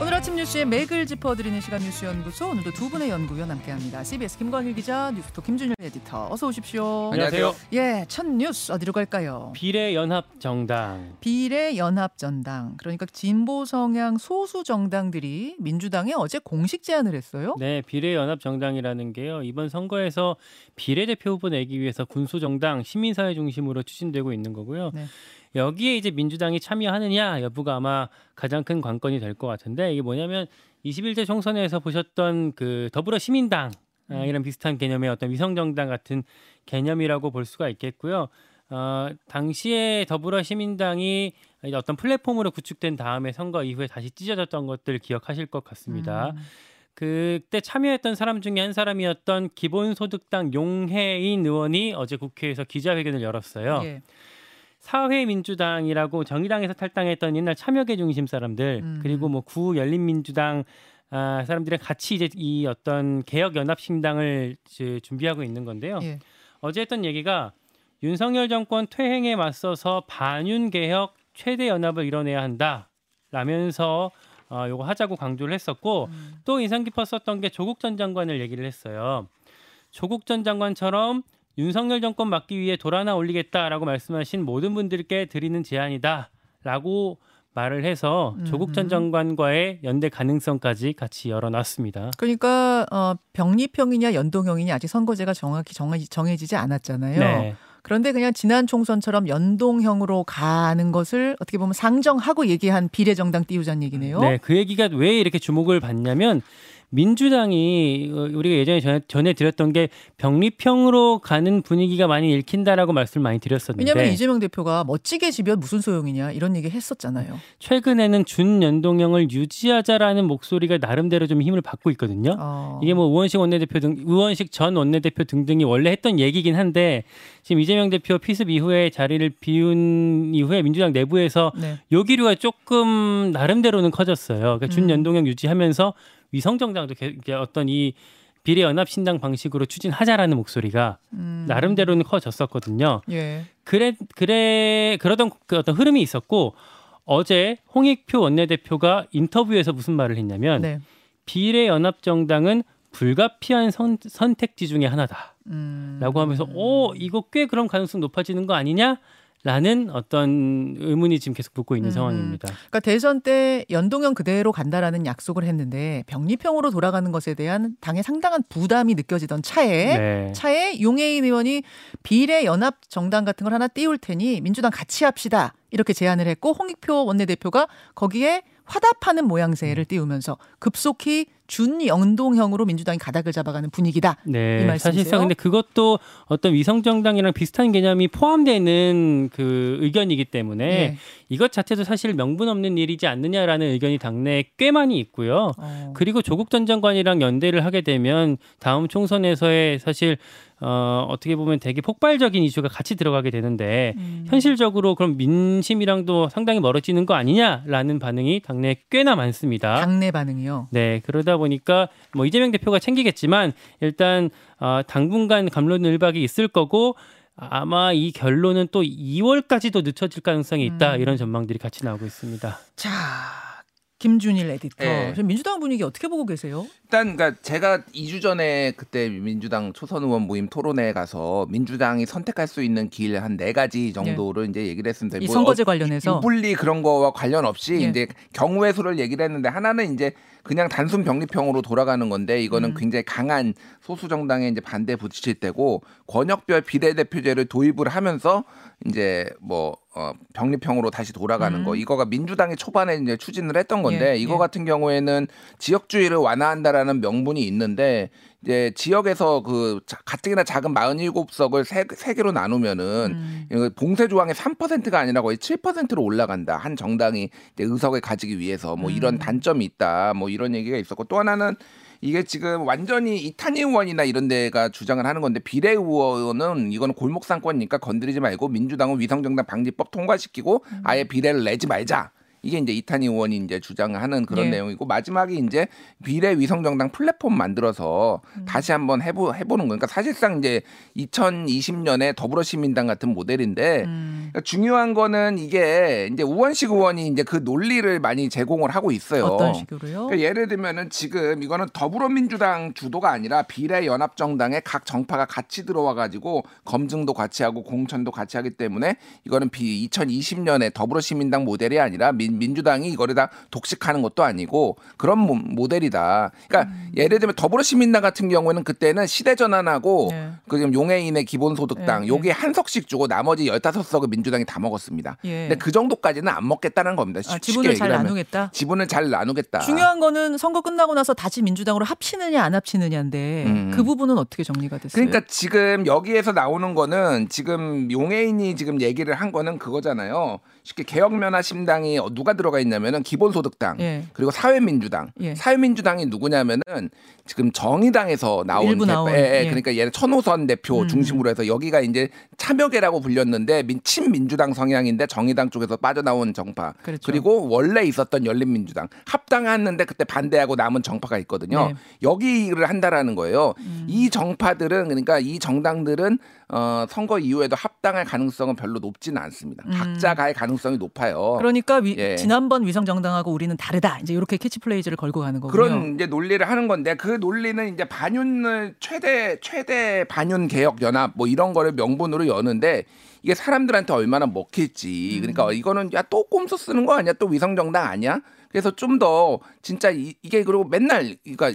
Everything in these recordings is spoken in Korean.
오늘 아침 뉴스의 맥을 짚어드리는 시간 뉴스연구소 오늘도 두 분의 연구위원 함께합니다. CBS 김광일 기자, 뉴스토 김준일 에디터 어서 오십시오. 안녕하세요. 예, 첫 뉴스 어디로 갈까요? 비례연합정당. 비례연합정당 그러니까 진보 성향 소수 정당들이 민주당에 어제 공식 제안을 했어요. 네, 비례연합정당이라는 게요. 이번 선거에서 비례대표 후보 내기 위해서 군소정당, 시민사회 중심으로 추진되고 있는 거고요. 네. 여기에 이제 민주당이 참여하느냐 여부가 아마 가장 큰 관건이 될 것 같은데 이게 뭐냐면 21대 총선에서 보셨던 그 더불어 시민당 아, 이런 비슷한 개념의 어떤 위성정당 같은 개념이라고 볼 수가 있겠고요. 어, 당시에 더불어 시민당이 어떤 플랫폼으로 구축된 다음에 선거 이후에 다시 찢어졌던 것들 기억하실 것 같습니다. 음, 그때 참여했던 사람 중에 한 사람이었던 기본소득당 용해인 의원이 어제 국회에서 기자회견을 열었어요. 예. 사회민주당이라고 정의당에서 탈당했던 옛날 참여계 중심 사람들 음. 그리고 뭐 구 열린민주당 아, 사람들이 같이 이제 이 어떤 개혁 연합 신당을 이제 준비하고 있는 건데요. 예. 어제 했던 얘기가 윤석열 정권 퇴행에 맞서서 반윤 개혁 최대 연합을 이뤄내야 한다 라면서 어, 요거 하자고 강조를 했었고 음. 또 인상 깊었었던 게 조국 전 장관을 얘기를 했어요. 조국 전 장관처럼 윤석열 정권 막기 위해 돌 하나 올리겠다라고 말씀하신 모든 분들께 드리는 제안이다라고 말을 해서 조국 전. 장관과의 연대 가능성까지 같이 열어놨습니다. 그러니까 어, 병리평이냐 연동형이냐 아직 선거제가 정확히 정해, 정해지 지 않았잖아요. 네. 그런데 그냥 지난 총선처럼 연동형으로 가는 것을 어떻게 보면 상정하고 얘기한 비례정당 띄우자는 얘기네요. 네, 그 얘기가 왜 이렇게 주목을 받냐면 민주당이 어, 우리가 예전에 전해, 전해드렸던 게 병리평으로 가는 분위기가 많이 읽힌다라고 말씀을 많이 드렸었는데 왜냐하면 이재명 대표가 멋지게 지면 무슨 소용이냐 이런 얘기 했었잖아요. 최근에는 준연동형을 유지하자라는 목소리가 나름대로 좀 힘을 받고 있거든요. 어. 이게 뭐 우원식 원내대표 등 우원식 전 원내대표 등등이 원래 했던 얘기긴 한데 지금 이재명 대표 피습 이후에 자리를 비운 이후에 민주당 내부에서 네. 요기류가 조금 나름대로는 커졌어요. 그러니까 음. 준연동형 유지하면서 위성정당도 어떤 이 비례 연합 신당 방식으로 추진하자라는 목소리가 음. 나름대로는 커졌었거든요. 예. 그래 그래 그러던 그 어떤 흐름이 있었고 어제 홍익표 원내대표가 인터뷰에서 무슨 말을 했냐면 네. 비례 연합 정당은 불가피한 선, 선택지 중에 하나다라고 음. 하면서 오 이거 꽤 그런 가능성 높아지는 거 아니냐 라는 어떤 의문이 지금 계속 붙고 있는 음. 상황입니다. 그러니까 대선 때 연동형 그대로 간다라는 약속을 했는데 병리평으로 돌아가는 것에 대한 당의 상당한 부담이 느껴지던 차에 네. 차에 용해인 의원이 비례 연합 정당 같은 걸 하나 띄울 테니 민주당 같이 합시다 이렇게 제안을 했고 홍익표 원내대표가 거기에 화답하는 모양새를 띄우면서 급속히 준연동형으로 민주당이 가닥을 잡아가는 분위기다. 이 네, 말씀이세요? 사실상 근데 그것도 어떤 위성정당이랑 비슷한 개념이 포함되는 그 의견이기 때문에 예. 이것 자체도 사실 명분 없는 일이지 않느냐라는 의견이 당내에 꽤 많이 있고요. 어. 그리고 조국 전 장관이랑 연대를 하게 되면 다음 총선에서의 사실 어, 어떻게 보면 되게 폭발적인 이슈가 같이 들어가게 되는데 음. 현실적으로 그럼 민심이랑도 상당히 멀어지는 거 아니냐라는 반응이 당내에 꽤나 많습니다. 당내 반응이요. 네, 그러다 보니까 뭐 이재명 대표가 챙기겠지만 일단 어, 당분간 감론을박이 있을 거고 아마 이 결론은 또 2월까지도 늦춰질 가능성이 있다 음. 이런 전망들이 같이 나오고 있습니다. 자, 김준일 에디터. 예. 지금 민주당 분위기 어떻게 보고 계세요? 일단 그러니까 제가 2주 전에 그때 민주당 초선 의원 모임 토론회에 가서 민주당이 선택할 수 있는 길 한 네 가지 정도를 이제 얘기를 했습니다. 이 뭐 선거제 어, 관련해서 유불리 그런 거와 관련 없이 예. 이제 경우의 수를 얘기를 했는데 하나는 이제 그냥 단순 병리평으로 돌아가는 건데 이거는 음. 굉장히 강한 소수 정당의 이제 반대 부딪힐 때고 권역별 비례대표제를 도입을 하면서 이제 뭐 어, 병리평으로 다시 돌아가는 음. 거 이거가 민주당이 초반에 이제 추진을 했던 건데 예, 이거 예. 같은 경우에는 지역주의를 완화한다라는 명분이 있는데 이제 지역에서 그 자- 가뜩이나 작은 47석을 세, 세 개로 나누면은 음. 봉쇄 조항이 3%가 아니라 거의 7%로 올라간다. 한 정당이 이제 의석을 가지기 위해서 뭐 음. 이런 단점이 있다. 뭐 이런 얘기가 있었고 또 하나는 이게 지금 완전히 이탄희 의원이나 이런 데가 주장을 하는 건데 비례 의원은 이거는 골목 상권이니까 건드리지 말고 민주당은 위성정당 방지법 통과시키고 음. 아예 비례를 내지 말자. 이게 이제 이탄희 의원이 이제 주장하는 그런 예. 내용이고 마지막에 이제 비례 위성 정당 플랫폼 만들어서 음. 다시 한번 해보 해보는 거니까 그러니까 사실상 이제 2020년에 더불어시민당 같은 모델인데 음. 그러니까 중요한 거는 이게 이제 우원식 의원이 이제 그 논리를 많이 제공을 하고 있어요. 어떤 식으로요? 그러니까 예를 들면은 지금 이거는 더불어민주당 주도가 아니라 비례 연합 정당에 각 정파가 같이 들어와 가지고 검증도 같이 하고 공천도 같이 하기 때문에 이거는 비 2020년에 더불어시민당 모델이 아니라 민, 민주당이 이거를 다 독식하는 것도 아니고 그런 모, 모델이다. 그러니까 음. 예를 들면 더불어시민당 같은 경우에는 그때는 시대 전환하고 네. 그 지금 용해인의 기본소득당 네, 요게 한 석씩 주고 나머지 15석을 민주당이 다 먹었습니다. 예. 근데 그 정도까지는 안 먹겠다는 겁니다. 아, 지분을 잘. 나누겠다. 지분을 잘 나누겠다. 중요한 거는 선거 끝나고 나서 다시 민주당으로 합치느냐 안 합치느냐인데 음. 그 부분은 어떻게 정리가 됐어요? 그러니까 지금 여기에서 나오는 거는 지금 용해인이 지금 얘기를 한 거는 그거잖아요. 쉽게 개혁면화심당이 어, 누가 들어가 있냐면은 기본소득당 예. 그리고 사회민주당. 예. 사회민주당이 누구냐면은 지금 정의당에서 나온 일부 대- 나온, 예, 예. 예. 그러니까 얘는 천호선 대표 음. 중심으로 해서 여기가 이제 참여계라고 불렸는데 민- 친민주당 성향인데 정의당 쪽에서 빠져나온 정파. 그렇죠. 리고 원래 있었던 열린민주당 합당했는데 그때 반대하고 남은 정파가 있거든요. 네. 여기를 한다라는 거예요. 음. 이 정파들은 그러니까 이 정당들은 어, 선거 이후에도 합당할 가능성은 별로 높지는 않습니다. 음. 각자 갈 가능성이 높아요. 그러니까 위- 예. 지난번 위성 정당하고 우리는 다르다. 이제 이렇게 캐치플레이즈를 걸고 가는 거군요. 그런 이제 논리를 하는 건데 그 논리는 이제 반윤을 최대 최대 반윤 개혁 연합 뭐 이런 거를 명분으로 여는데 이게 사람들한테 얼마나 먹힐지 음. 그러니까 이거는 야 또 꼼수 쓰는 거 아니야 또 위성 정당 아니야 그래서 좀 더 진짜 이, 게 그리고 맨날 그러니까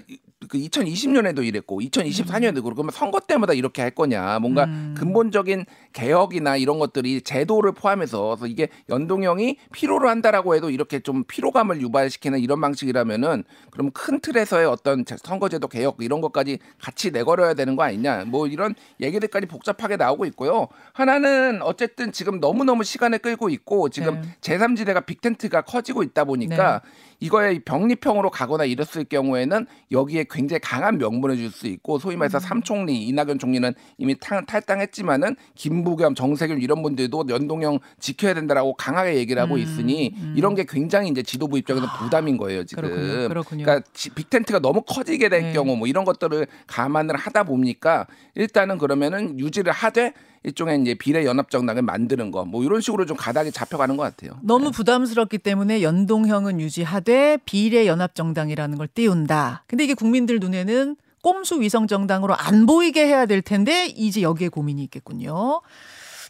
그 2020년에도 이랬고 2024년에도 그러고 그러면 선거 때마다 이렇게 할 거냐. 뭔가 음. 근본적인 개혁이나 이런 것들이 제도를 포함해서 그래서 이게 연동형이 필요로 한다라고 해도 이렇게 좀 피로감을 유발시키는 이런 방식이라면은 그럼 큰 틀에서의 어떤 제- 선거제도 개혁 이런 것까지 같이 내걸어야 되는 거 아니냐. 뭐 이런 얘기들까지 복잡하게 나오고 있고요. 하나는 어쨌든 지금 너무너무 시간을 끌고 있고 지금 네. 제3지대가 빅텐트가 커지고 있다 보니까 이거에 병립형으로 가거나 이랬을 경우에는 여기에 굉장히 강한 명분을 줄 수 있고 소위 말해서 삼총리 이낙연 총리는 이미 탈, 탈당했지만은 김부겸 정세균 이런 분들도 연동형 지켜야 된다라고 강하게 얘기를 하고 음, 있으니 음. 이런 게 굉장히 이제 지도부 입장에서 부담인 거예요 지금. 그렇군요. 그렇군요. 러니까 빅텐트가 너무 커지게 될 네. 경우 뭐 이런 것들을 감안을 하다 보니까 일단은 그러면은 유지를 하되 일종의 이제 비례 연합 정당을 만드는 거 뭐 이런 식으로 좀 가닥이 잡혀가는 것 같아요. 너무 부담스럽기 때문에 연동형은 유지하되 비례 연합 정당이라는 걸 띄운다. 근데 이게 국민들 눈에는 꼼수 위성 정당으로 안 보이게 해야 될 텐데 이제 여기에 고민이 있겠군요.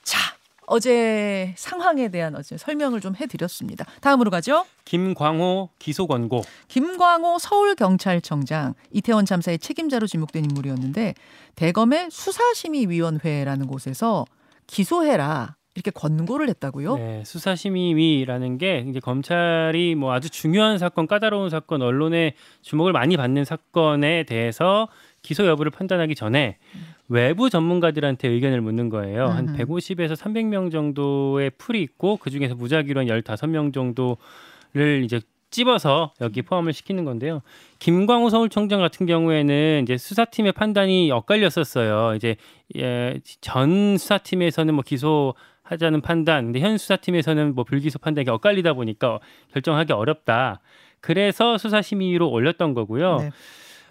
자, 어제 상황에 대한 어제 설명을 좀 해드렸습니다. 다음으로 가죠. 김광호 기소 권고. 김광호 서울경찰청장 이태원 참사의 책임자로 지목된 인물이었는데 대검의 수사심의위원회라는 곳에서 기소해라 이렇게 권고를 했다고요. 네, 수사심의위라는 게 이제 검찰이 뭐 아주 중요한 사건, 까다로운 사건, 언론의 주목을 많이 받는 사건에 대해서 기소 여부를 판단하기 전에 외부 전문가들한테 의견을 묻는 거예요. 한 음흠. 150에서 300명 정도의 풀이 있고 그 중에서 무작위로 한 15명 정도를 이제 찝어서 여기 포함을 시키는 건데요. 김광호 서울청장 같은 경우에는 이제 수사팀의 판단이 엇갈렸었어요. 이제 예, 전 수사팀에서는 뭐 기소 하자는 판단, 근데 현 수사팀에서는 뭐 불기소 판단이 엇갈리다 보니까 결정하기 어렵다. 그래서 수사심의위로 올렸던 거고요. 네.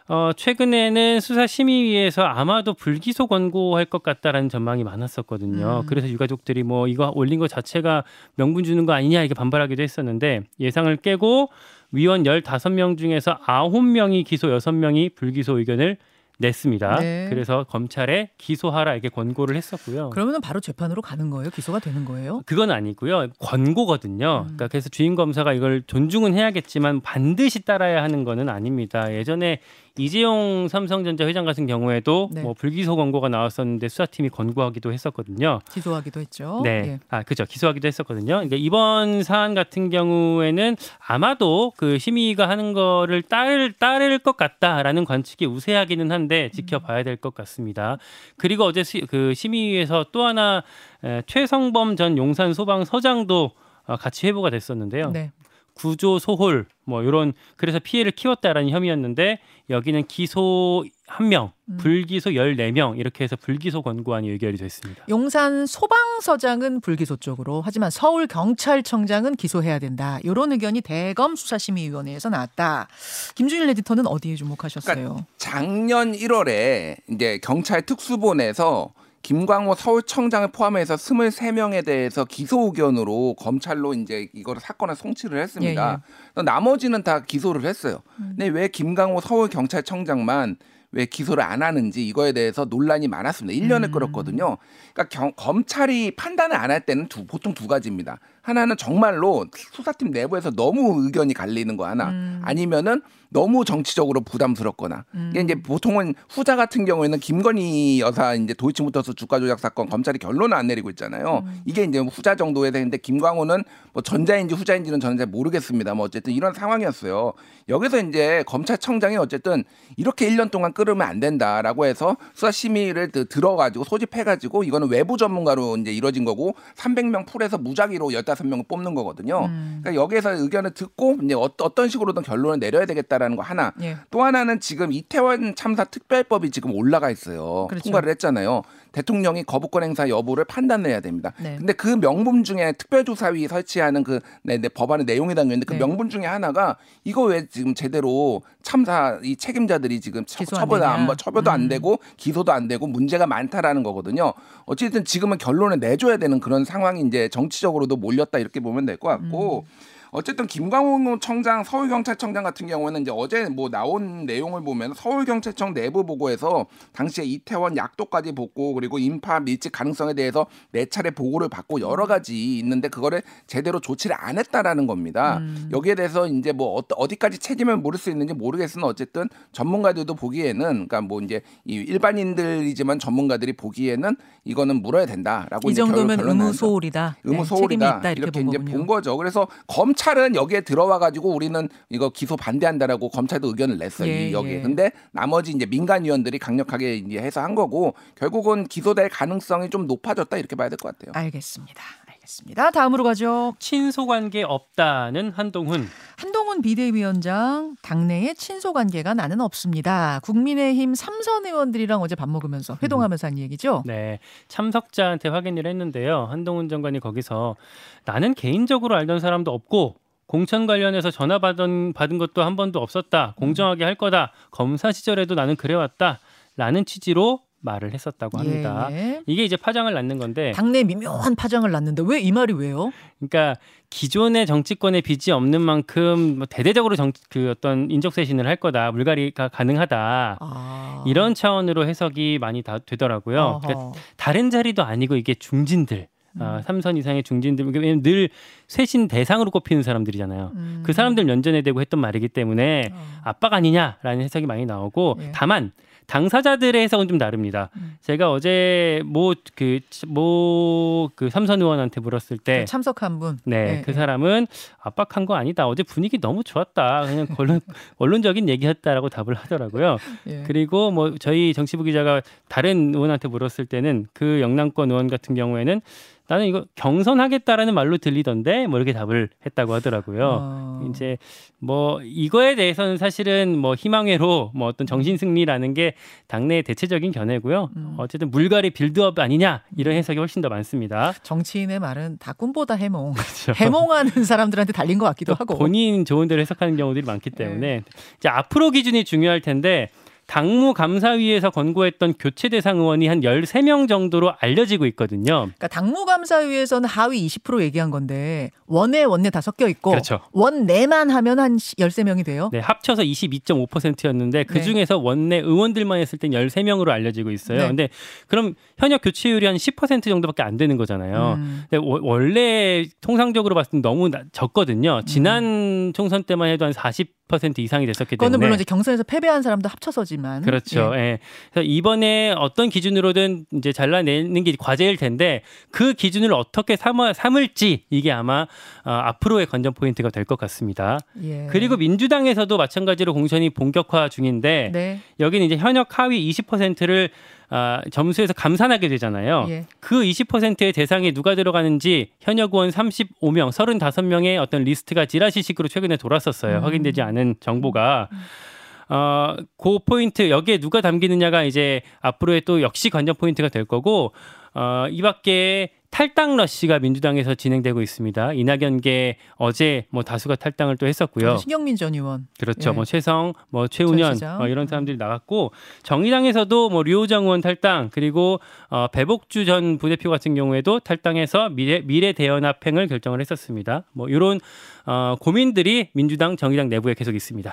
어, 최근에는 수사심의위에서 아마도 불기소 권고할 것 같다라는 전망이 많았었거든요. 음. 그래서 유가족들이 뭐 이거 올린 것 자체가 명분 주는 거 아니냐 이렇게 반발하기도 했었는데 예상을 깨고 위원 15명 중에서 9명이 기소 6명이 불기소 의견을 냈습니다. 네. 그래서 검찰에 기소하라 이렇게 권고를 했었고요. 그러면은 바로 재판으로 가는 거예요? 기소가 되는 거예요? 그건 아니고요. 권고거든요. 음. 그러니까 그래서 주임 검사가 이걸 존중은 해야겠지만 반드시 따라야 하는 거는 아닙니다. 예전에 이재용 삼성전자 회장 같은 경우에도 네. 뭐 불기소 권고가 나왔었는데 수사팀이 권고하기도 했었거든요. 기소하기도 했죠. 네, 예. 아 그죠 기소하기도 했었거든요. 그러니까 이번 사안 같은 경우에는 아마도 그 심의가 하는 거를 따를 따를 것 같다라는 관측이 우세하기는 한데 지켜봐야 될 것 같습니다. 그리고 어제 시, 그 심의위에서 또 하나 에, 최성범 전 용산 소방 서장도 어, 같이 회부가 됐었는데요. 네. 구조 소홀 뭐 이런 그래서 피해를 키웠다라는 혐의였는데 여기는 기소 한 명, 음. 불기소 14명 이렇게 해서 불기소 권고안이 의결이 됐습니다. 용산 소방서장은 불기소 쪽으로 하지만 서울 경찰청장은 기소해야 된다. 이런 의견이 대검 수사심의위원회에서 나왔다. 김준일 에디터는 어디에 주목하셨어요? 그러니까 작년 1월에 이제 경찰 특수본에서 김광호 서울청장을 포함해서 23명에 대해서 기소 의견으로 검찰로 이제 이거를 사건을 송치를 했습니다. 예, 나머지는 다 기소를 했어요. 음. 근데 왜 김광호 서울경찰청장만 왜 기소를 안 하는지 이거에 대해서 논란이 많았습니다. 1년을 음. 끌었거든요. 그러니까 경- 검찰이 판단을 안 할 때는 두, 보통 두 가지입니다. 하나는 정말로 수사팀 내부에서 너무 의견이 갈리는 거 하나, 음. 아니면은 너무 정치적으로 부담스럽거나. 이게 이제 보통은 후자 같은 경우에는 김건희 여사 이제 도이치모터스 주가 조작 사건 검찰이 결론을 안 내리고 있잖아요. 음. 이게 이제 후자 정도에 되는데 김광호는 뭐 전자인지 후자인지는 저는 잘 모르겠습니다. 뭐 어쨌든 이런 상황이었어요. 여기서 이제 검찰청장이 어쨌든 이렇게 1년 동안 끌으면 안 된다라고 해서 수사 심의를 드- 들어가지고 소집해가지고 이거는 외부 전문가로 이제 이뤄진 거고 300명 풀에서 무작위로 15명을 뽑는 거거든요. 음. 그러니까 여기에서 의견을 듣고 이제 어- 어떤 식으로든 결론을 내려야 되겠다라는 거 하나. 예. 또 하나는 지금 이태원 참사 특별법이 지금 올라가 있어요. 그렇죠. 통과를 했잖아요. 대통령이 거부권 행사 여부를 판단해야 됩니다. 네. 근데 그 명분 중에 특별조사위 설치하는 그 네, 네, 법안의 내용이 담겨있는데 그 네. 명분 중에 하나가 이거 왜 지금 제대로 참사 이 책임자들이 지금 처, 기소 안 처벌 안, 되냐? 받- 처벌도 음. 안 되고 기소도 안 되고 문제가 많다라는 거거든요. 어쨌든 지금은 결론을 내줘야 되는 그런 상황이 이제 정치적으로도 몰렸다 이렇게 보면 될 것 같고. 음. 어쨌든 김광호 청장 서울경찰청장 같은 경우에는 이제 어제 뭐 나온 내용을 보면 서울경찰청 내부 보고에서 당시에 이태원 약도까지 복고 그리고 인파 밀집 가능성에 대해서 네 차례 보고를 받고 여러 가지 있는데 그거를 제대로 조치를 안 했다라는 겁니다. 음. 여기에 대해서 이제 뭐 어디까지 책임을 물을 수 있는지 모르겠으나 어쨌든 전문가들도 보기에는 그러니까 뭐 이제 이 일반인들이지만 전문가들이 보기에는 이거는 물어야 된다라고 이 정도면 의무 소홀이다. 네, 의무 소홀이다 있다 이렇게, 이렇게 본 이제. 본 거죠. 그래서 검찰 은 여기에 들어와 가지고 우리는 이거 기소 반대한다라고 검찰도 의견을 냈어요. 예, 이 여기에. 예. 근데 나머지 이제 민간 위원들이 강력하게 이제 해서 한 거고 결국은 기소될 가능성이 좀 높아졌다 이렇게 봐야 될 것 같아요. 알겠습니다. 알겠습니다. 다음으로 가죠. 친소 관계 없다는 한동훈. 한동훈 비대위원장 당내에 친소 관계가 나는 없습니다. 국민의힘 삼선 의원들이랑 어제 밥 먹으면서 회동하면서 한 얘기죠. 네, 참석자한테 확인을 했는데요. 한동훈 장관이 거기서 나는 개인적으로 알던 사람도 없고 공천 관련해서 전화 받은 받은 것도 한 번도 없었다. 공정하게 할 거다. 검사 시절에도 나는 그래왔다. 라는 취지로 말을 했었다고 합니다. 예. 이게 이제 파장을 낳는 건데, 당내 미묘한 파장을 낳는데 왜 이 말이 왜요? 그러니까 기존의 정치권의 빚이 없는 만큼 뭐 대대적으로 정, 그 어떤 인적쇄신을 할 거다, 물갈이가 가능하다. 아. 이런 차원으로 해석이 많이 다 되더라고요. 그러니까 다른 자리도 아니고 이게 중진들. 아, 삼선 이상의 중진들 왜냐면 늘 쇄신 대상으로 꼽히는 사람들이잖아요. 음. 그 사람들 연전에 대고 했던 말이기 때문에 어. 압박 아니냐라는 해석이 많이 나오고 예. 다만 당사자들의 해석은 좀 다릅니다. 음. 제가 어제 뭐 그 뭐 그 삼선 의원한테 물었을 때 그 참석한 분. 네, 예, 그 예. 사람은 압박한 거 아니다. 어제 분위기 너무 좋았다. 그냥 언론, 언론적인 얘기했다라고 답을 하더라고요. 예. 그리고 뭐 저희 정치부 기자가 다른 의원한테 물었을 때는 그 영남권 의원 같은 경우에는 나는 이거 경선하겠다라는 말로 들리던데 뭐 이렇게 답을 했다고 하더라고요. 어. 이제 뭐 이거에 대해서는 사실은 뭐 희망회로 뭐 어떤 정신 승리라는 게 당내의 대체적인 견해고요. 음. 어쨌든 물갈이 빌드업 아니냐 이런 해석이 훨씬 더 많습니다. 정치인의 말은 다 꿈보다 해몽. 그렇죠. 해몽하는 사람들한테 달린 것 같기도 또 하고. 본인 좋은 대로 해석하는 경우들이 많기 때문에 이제 앞으로 기준이 중요할 텐데 당무 감사위에서 권고했던 교체 대상 의원이 한 13명 정도로 알려지고 있거든요. 그러니까 당무 감사위에서는 하위 20% 얘기한 건데 원내 원내 다 섞여 있고 그렇죠. 원내만 하면 한 13명이 돼요. 네, 합쳐서 22.5%였는데 그 네. 중에서 원내 의원들만 했을 땐 13명으로 알려지고 있어요. 네. 근데 그럼 현역 교체율이 한 10% 정도밖에 안 되는 거잖아요. 음. 근데 워- 원래 통상적으로 봤을 때 너무 나- 적거든요. 지난 총선 때만 해도 한 40% 이상이 됐었기 그거는 때문에 물론 이제 경선에서 패배한 사람도 합쳐서지 있었지만 그렇죠. 예. 예. 그래서 이번에 어떤 기준으로든 이제 잘라내는 게 과제일 텐데 그 기준을 어떻게 삼아, 삼을지 이게 아마 어, 앞으로의 관전 포인트가 될 것 같습니다. 예. 그리고 민주당에서도 마찬가지로 공천이 본격화 중인데 네. 여기는 이제 현역 하위 20%를 아, 점수에서 감산하게 되잖아요. 예. 그 20%의 대상에 누가 들어가는지 현역 의원 35명, 35명의 어떤 리스트가 지라시식으로 최근에 돌았었어요. 음. 확인되지 않은 정보가. 어, 그 포인트 여기에 누가 담기느냐가 이제 앞으로의 또 역시 관전 포인트가 될 거고 어, 이 밖에 탈당 러시가 민주당에서 진행되고 있습니다. 이낙연계 어제 뭐 다수가 탈당을 또 했었고요. 신경민 전 의원. 그렇죠. 예. 뭐 최성, 뭐 최운현. 뭐 이런 사람들이 나갔고 정의당에서도 뭐 류호정 의원 탈당 그리고 어, 배복주 전 부대표 같은 경우에도 탈당해서 미래 미래 대연합행을 결정을 했었습니다. 뭐 이런 어, 고민들이 민주당 정의당 내부에 계속 있습니다.